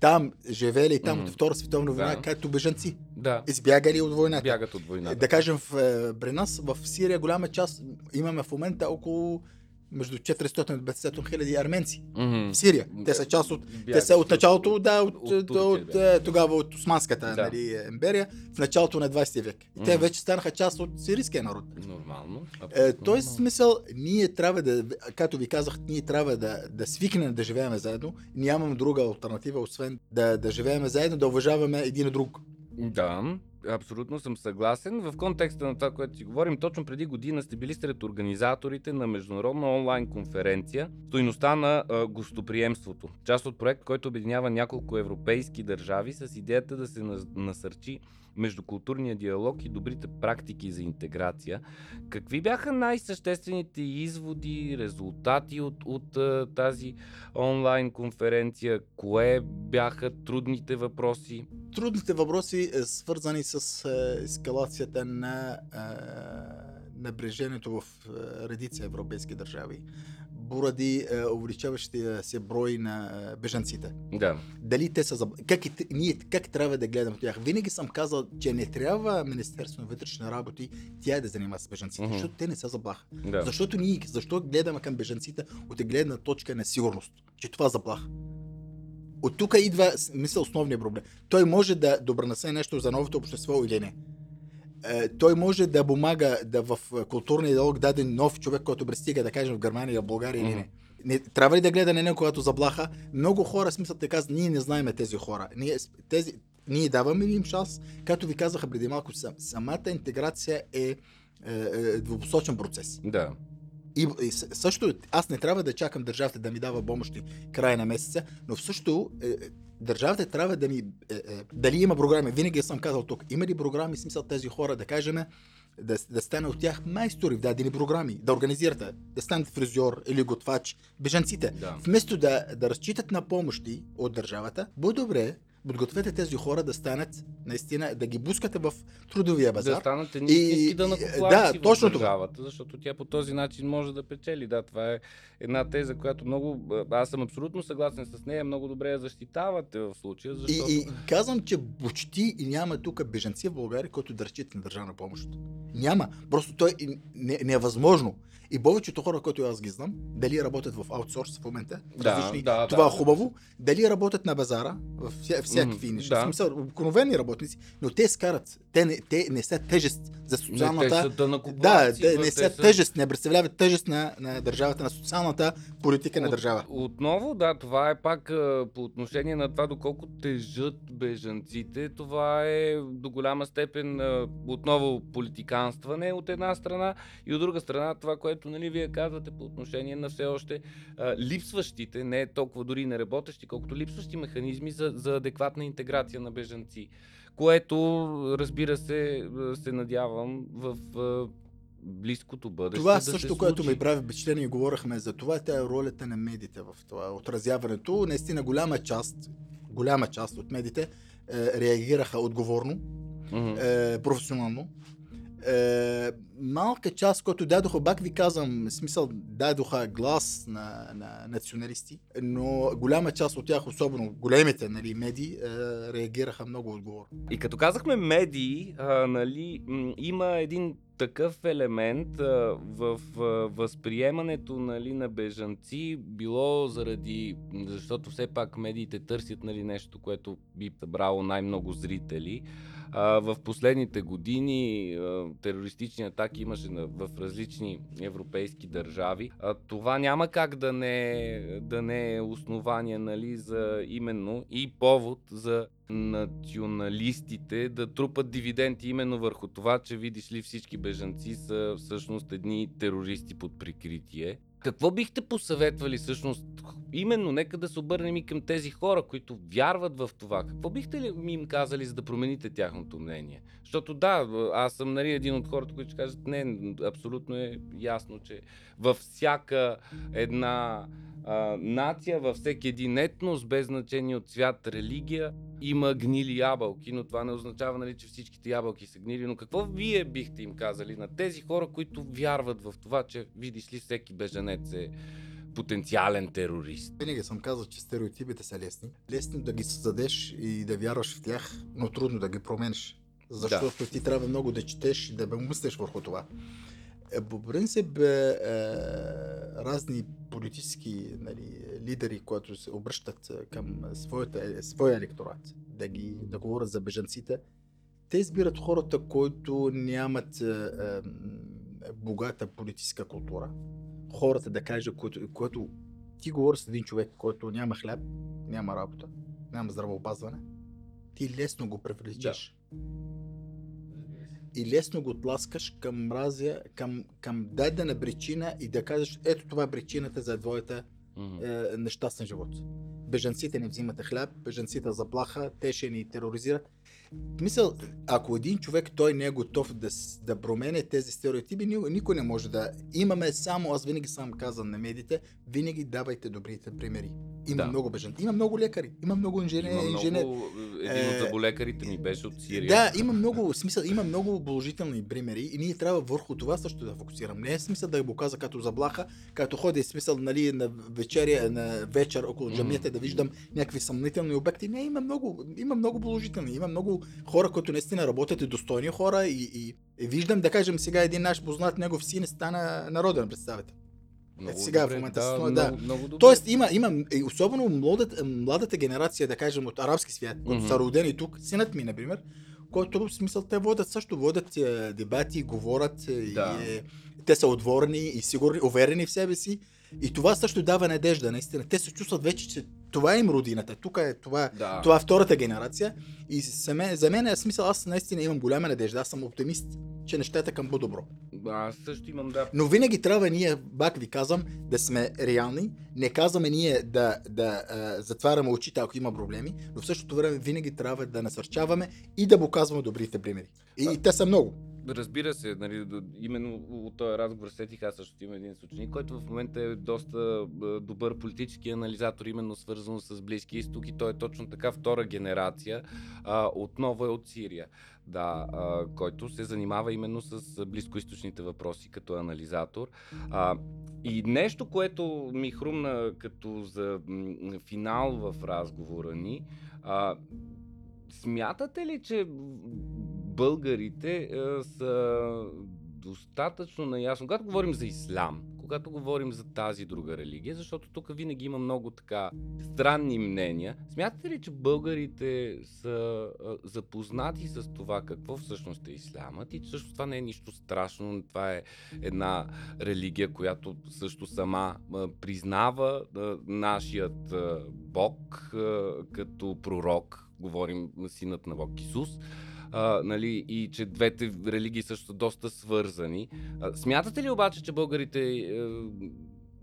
там живели там
Мгм.
от Втора световна война,
Да.
като бежанци.
Да,
Избягали от войната.
бягат от войната.
Да кажем, в, е, при нас в Сирия голяма част, имаме в момента около между 400 и 500 хиляди арменци
Мгм.
в Сирия. Те са част от... Те
Бягат
са от началото, да, от,
от
от, от, е, тогава от Османската
Да.
нали, империя, в началото на 20 век. И те
Мгм.
вече станаха част от сирийския народ.
Нормално.
Е,
нормално.
смисъл, ние трябва да, както ви казах, ние трябва да, да свикнем да живеем заедно. Нямам друга альтернатива, освен да, да живеем заедно, да уважаваме един друг.
Да, абсолютно съм съгласен. В контекста на това, което си говорим, точно преди година сте били сред организаторите на международна онлайн конференция Стойността на а, гостоприемството. Част от проект, който обединява няколко европейски държави с идеята да се нас- насърчи междукултурния диалог и добрите практики за интеграция. Какви бяха най-съществените изводи, резултати от, от тази онлайн конференция? Кое бяха трудните въпроси?
Трудните въпроси е свързани с е, ескалацията на е, напрежението в е, редица европейски държави поради е, увеличаващия се брой на е, бежанците.
Да.
Дали те са заб... как, и, ние, как трябва да гледаме тях? Винаги съм казал, че не трябва Министерство на вътрешни работи тя да занимава с бежанците,
Мгм.
защото те не са заплаха.
Да.
Защото ние, защо гледаме към бежанците от гледна точка на сигурност, че това е заплаха. От тук идва, мисля, основния проблем. Той може да добронесе нещо за новото общество или не. Е, Той може да помага да в е, културния диалог даде нов човек, който пристига, да кажем, в Германия, в България или не. не. Трябва ли да гледа на него, когато заплаха? Много хора смисълът те казват, ние не знаем тези хора. Ние, тези, ние даваме ли им шанс? Както ви казаха преди малко, сам, самата интеграция е, е, е двупосочен процес.
Да.
И, и също, аз не трябва да чакам държавата да ми дава помощи края на месеца, но в също е, е, държавата трябва да ми... Е, е, дали има програми? Винаги съм казал тук. Има ли програми, смисъл тези хора, да кажем, да, да стане от тях майстори в дадени програми, да организирате, да станат фризьор или готвач, бежанците.
Да.
Вместо да, да разчитат на помощи от държавата, по-добре подгответе тези хора да станат, наистина, да ги бускате в трудовия базар.
Да станат едни
И-
да
да,
в
точно това.
държавата, защото тя по този начин може да печели. Да, това е една теза, която много... Аз съм абсолютно съгласен с нея, много добре я защитавате в случая, защото...
И, и казвам, че почти и няма тук бежанци в България, които да разчитат на държавна помощ. Няма. Просто той и не, не е. И повечето хора, които аз ги знам, дали работят в аутсорс в момента,
Да,
различни,
да,
това
да.
е хубаво, дали работят на базара, в вся- всякакви неща,
да.
в смисъл, обикновени работници, но те скарат, те не, те не са тежест за
Не, те
социалната... Да, те не са
са-
тежест, не представляват тежест на, на държавата, на социалната политика на
От-
държава.
Отново, да, това е пак по отношение на това доколко тежат бежанците. Това е до голяма степен отново политиканстване от една страна и от друга страна това, което нали, вие казвате по отношение на все още а, липсващите, не толкова дори не работещи, колкото липсващи механизми за, за адекватна интеграция на бежанци. Което, разбира се, се надявам в а, близкото бъдеще.
Това
да се
също, което
случи.
ми прави впечатление, говорихме за това, тя е ролята на медиите в това отразяването. Наистина голяма част, голяма част от медиите е, реагираха отговорно,
Мгм.
е, професионално. Е, малка част, които дадоха, пак ви казвам, смисъл, дадоха глас на, на националисти, но голяма част от тях, особено големите нали, медии, е, реагираха много отговорно.
И като казахме медии, а, нали, има един такъв елемент а, в а, възприемането нали, на бежанци, било заради, защото все пак медиите търсят нали, нещо, което би събрало най-много зрители. А, в последните години а, терористични атаки имаше на, в различни европейски държави. А, това няма как да не, да не е основание нали, за именно и повод за националистите да трупат дивиденти именно върху това, че видиш ли всички бежанци са всъщност едни терористи под прикритие. Какво бихте посъветвали всъщност? Именно, нека да се обърнем и към тези хора, които вярват в това. Какво бихте ли ми им казали, за да промените тяхното мнение? Защото да, аз съм нали, един от хората, които ще кажат, не, абсолютно е ясно, че във всяка една а, нация, във всеки един етнос, без значение от цвят, религия, има гнили ябълки, но това не означава, нали, че всичките ябълки са гнили. Но какво вие бихте им казали на тези хора, които вярват в това, че видиш ли всеки бежанец е потенциален терорист?
Винаги съм казал, че стереотипите са лесни. Лесно да ги създадеш и да вярваш в тях, но трудно да ги промениш. Защото ти трябва много да четеш и да мислиш върху това. Е, По принцип, е, е, разни политически нали, лидери, които се обръщат а, към своята, своя електорат, да, ги, да говорят за бежанците, те избират хората, които нямат а, богата политическа култура. Хората, да кажа, което, което ти говориш с един човек, който няма хляб, няма работа, няма здравеопазване, ти лесно го привличаш. И лесно го тласкаш към мразя, към, към дадена причина и да кажеш, ето това е причината за твоята
Мгм.
е, нещастен живот. Бежанците не взимате хляб, бежанците заплаха, те ще ни тероризират. Мисъл, ако един човек той не е готов да, да променя тези стереотипи, ни- никой не може да. Имаме само, аз винаги съм казал на медиите, винаги давайте добрите примери. Има
Да.
много бежанци, има много лекари, има много инженери.
Има много... Един от
Е,
заболекарите ми беше от Сирия.
Да, има много, смисъл, има много положителни примери и ние трябва върху това също да фокусирам. Не е смисъл да го каза като заблаха, като ходя смисъл нали, на вечеря, на вечер около джамията да виждам някакви съмнителни обекти. Не, има много, има много положителни. Има много хора, които наистина работят и достойни хора и, и, и виждам, да кажем, сега един наш познат негов син стана народен представител.
Много
сега в
добре,
момента
да, много,
да.
много добре.
Тоест има, има и особено младата, младата генерация, да кажем, от арабски свят, които
Мгм.
са родени тук, синът ми, например, който в смисъл те водят също, водят е, дебати, говорят, е,
Да.
и, е, те са отворени и сигурни, уверени в себе си. И това също дава надежда, наистина. Те се чувстват вече, че това е им родината. Тук е това,
Да.
това е втората генерация. И за мен, за мен е смисъл, аз наистина имам голяма надежда. Аз съм оптимист, че нещата към по-добро.
Аз също имам, да.
Но винаги трябва ние, пак ви казвам, да сме реални. Не казваме ние да, да а, затваряме очите, ако има проблеми, но в същото време винаги трябва да насърчаваме и да показваме добрите примери. И, и те са много.
Разбира се, нали, именно от този разговор сетих аз също имам един съученик, който в момента е доста добър политически анализатор, именно свързано с Близки изток и той е точно така втора генерация, а, отново е от Сирия, да, а, който се занимава именно с близкоисточните въпроси като анализатор. А, и нещо, което ми хрумна като за финал в разговора ни, а, смятате ли, че българите а, са достатъчно наясно, когато говорим за ислам, когато говорим за тази друга религия, защото тук винаги има много така странни мнения. Смятате ли, че българите са а, запознати с това какво всъщност е исламът и че също това не е нищо страшно, това е една религия, която също сама а, признава а, нашият а, Бог а, като пророк, говорим синът на Бог Исус, а, нали, и че двете религии също са доста свързани. А, смятате ли обаче, че българите е,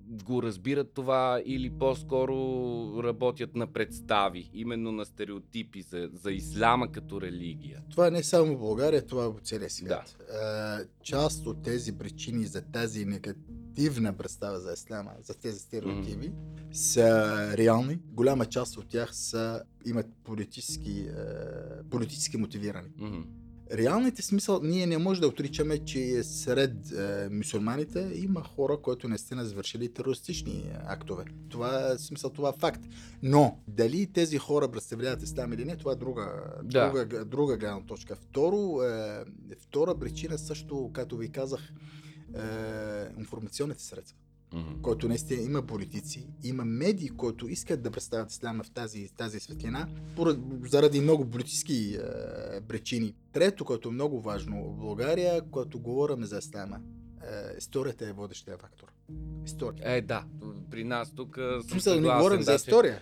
го разбират това или по-скоро работят на представи, именно на стереотипи за, за исляма като религия?
Това не е само в България, това е по целия свят. Да. част от тези причини за тази негативна представа за исляма, за тези стереотипи, mm-hmm. са реални. Голяма част от тях са, имат политически, е, политически мотивирани.
Mm-hmm.
Реалните смисъл, ние не можем да отричаме, че сред е, мусульманите има хора, които наистина завършили терористични актове. Това е смисъл, това е факт. Но дали тези хора представляват ислам или не, това е друга,
Да.
друга, друга гледна точка. Второ, е, втора причина също, както ви казах, е, информационните средства
Mm-hmm.
който наистина има политици, има медии, които искат да представят исляма в тази, тази светлина, поред, заради много политически е, причини. Трето, което е много важно, България, когато говорим за исляма, е, историята е водещия фактор. История.
Е, да. При нас тук съм
смисъл, не говорим
да,
за история.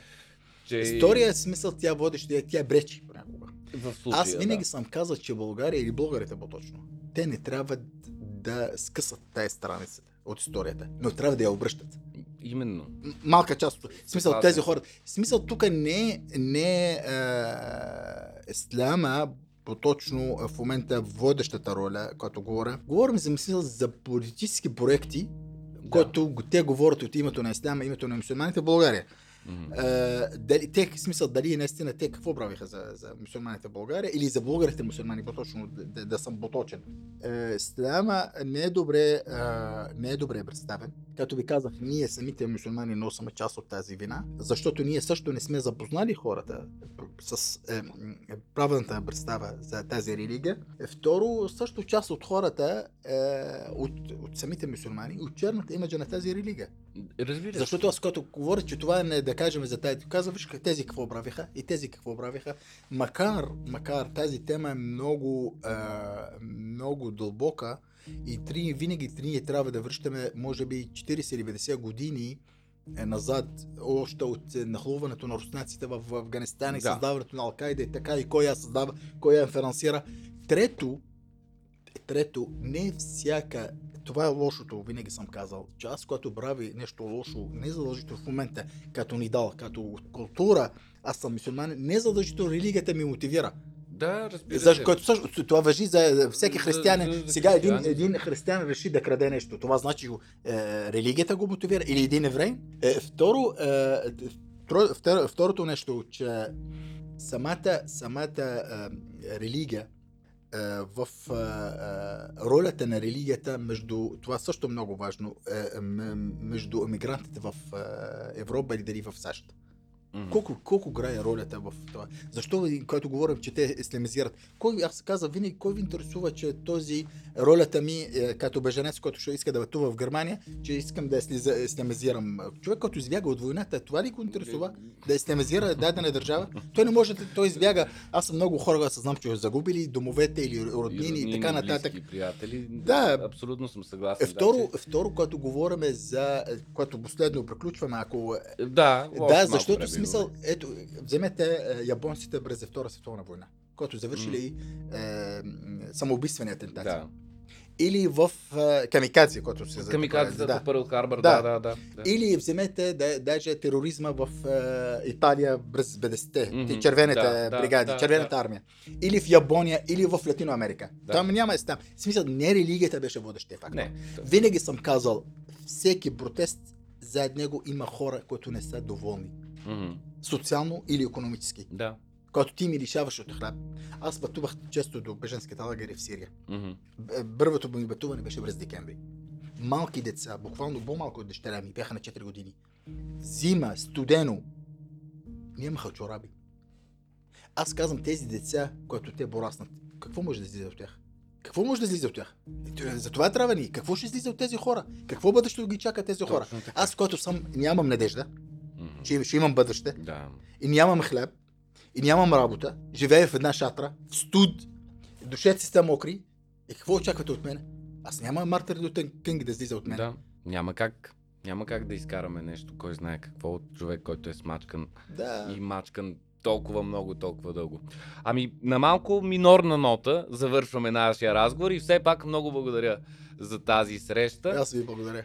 Че...
История е смисъл, тя водещия, тя бречи понякога.
В случая,
Аз винаги
да.
съм казал, че България или българите по-точно, те не трябва да скъсат тази страница от историята, но трябва да я обръщат.
Именно.
Малка част от смисъл
Съгласен
тези хора. Смисъл тук не, не е исляма поточно в момента водещата роля, която говоря. Говорим за мисъл за политически проекти,
Да.
които те говорят от името на исляма, името на мусулманите в България. Дали, те, в смисъл, дали наистина те какво правиха за, за мусулманите в България или за българите мусулмани, по-точно да, да, съм поточен. Е, Исляма не е добре, а, не е добре представен. Като ви казах, ние самите мусулмани носим част от тази вина, защото ние също не сме запознали хората с е, правилната представа за тази религия. Е, Второ, също част от хората е, от, от самите мусулмани очернат имиджа на тази религия.
Разбира се.
Защото аз като говоря, че това не е да кажем за тази, казвам, виж тези какво правиха и тези какво правиха. Макар, макар тази тема е много, а, много дълбока и три, винаги три ние трябва да връщаме, може би 40 или 50 години е, назад, още от е, нахлуването на руснаците в Афганистан и
Да.
създаването на Алкайда и така, и кой я създава, кой я финансира. Трето, трето, не всяка това е лошото, винаги съм казал, че аз, когато прави нещо лошо, не задължително в момента, като ни дал, като култура, аз съм мусулманин, не задължително религията ми мотивира.
Да, разбира се.
Защо, което също, това въжи за всеки
За-
християнин.
за- за
Сега един, един християн реши да краде нещо. Това значи е, религията го мотивира или един еврей. Е, второ, е, второ- второ, второто нещо, че самата, самата е, религия е, в е, е, ролята на религията между, това също е много важно, е, между емигрантите в е, Европа или дали в САЩ.
Мгм.
Колко, колко играе ролята в това? Защо, и когато говорим, че те исламизират? Кой, аз казвам винаги, кой ви интересува, че този ролята ми, е, като беженец, който ще иска да пътува в Германия, че искам да исламизирам. Човек, който избяга от войната, това ли го интересува? Да исламизира дадена държава? Той не може той избяга. Аз съм много хора, аз знам, че са загубили домовете или роднини и така нататък.
Приятели.
Да.
Абсолютно съм съгласен.
Е, второ,
да,
второ, когато говорим за, е, което последно приключваме, ако
че- Да,
Да, защото в смисъл, ето, вземете е, японците през Втора световна война, който завършили е, м, самоубийствени атентати.
Да.
Или в е, камикадзе, който се
Камикадзата
да.
Пърл Харбър,
Да.
да, да, да.
Или вземете да, даже тероризма в е, Италия през 50-те,
Мгм.
mm червените
Да,
бригади,
да,
червената
да.
армия. Или в Япония, или в Латино Америка.
Да.
Там няма е там. В смисъл, не религията беше водещия фактор.
Не.
Винаги съм казал, всеки протест зад него има хора, които не са доволни.
Мгм.
Социално или економически.
Да.
Когато ти ми лишаваш от хляб, аз пътувах често до беженските лагери в Сирия. Б- Първото ми пътуване беше през декември. Малки деца, буквално по-малко от дъщеря ми, бяха на 4 години. Зима, студено. Нямаха чораби. Аз казвам тези деца, които те пораснат, какво може да излиза от тях? Какво може да излиза от тях? За това трябва ни. Какво ще излиза от тези хора? Какво бъдещето ги чака тези хора? Аз, който съм, нямам надежда. Че ще имам бъдеще,
Да.
и нямам хляб, и нямам работа, живея в една шатра, в студ, душите си са мокри. И какво очаквате от мен? Аз няма Мартин Лютер Кинг да излиза от мен.
Да. Няма как. Няма как да изкараме нещо, кой знае какво от човек, който е смачкан
да.
и мачкан толкова много, толкова дълго. Ами, на малко минорна нота завършваме нашия разговор и все пак много благодаря за тази среща.
Аз ви благодаря.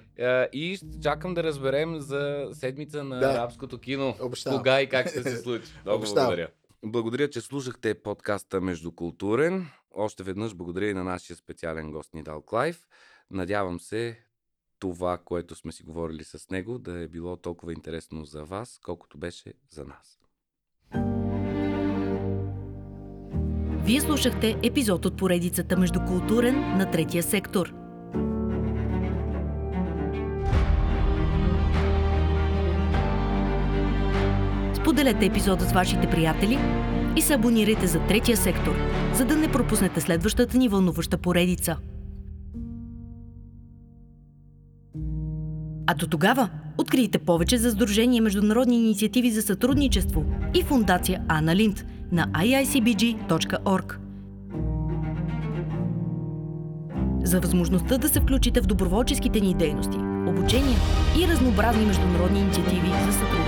И ще чакам да разберем за седмица на
Да.
арабското кино.
Обещавам.
Кога и как ще се случи. Много
Обещавам.
благодаря. Благодаря, че слушахте подкаста Междукултурен. Още веднъж благодаря и на нашия специален гост Нидал Клайв. Надявам се това, което сме си говорили с него, да е било толкова интересно за вас, колкото беше за нас.
Вие слушахте епизод от поредицата Междукултурен на третия сектор. Споделете епизода с вашите приятели и се абонирайте за третия сектор, за да не пропуснете следващата ни вълнуваща поредица. А до тогава открийте повече за Сдружение Международни инициативи за сътрудничество и Фундация Ана Линд на iicbg.org. За възможността да се включите в доброволческите ни дейности, обучения и разнообразни международни инициативи за сътрудничество.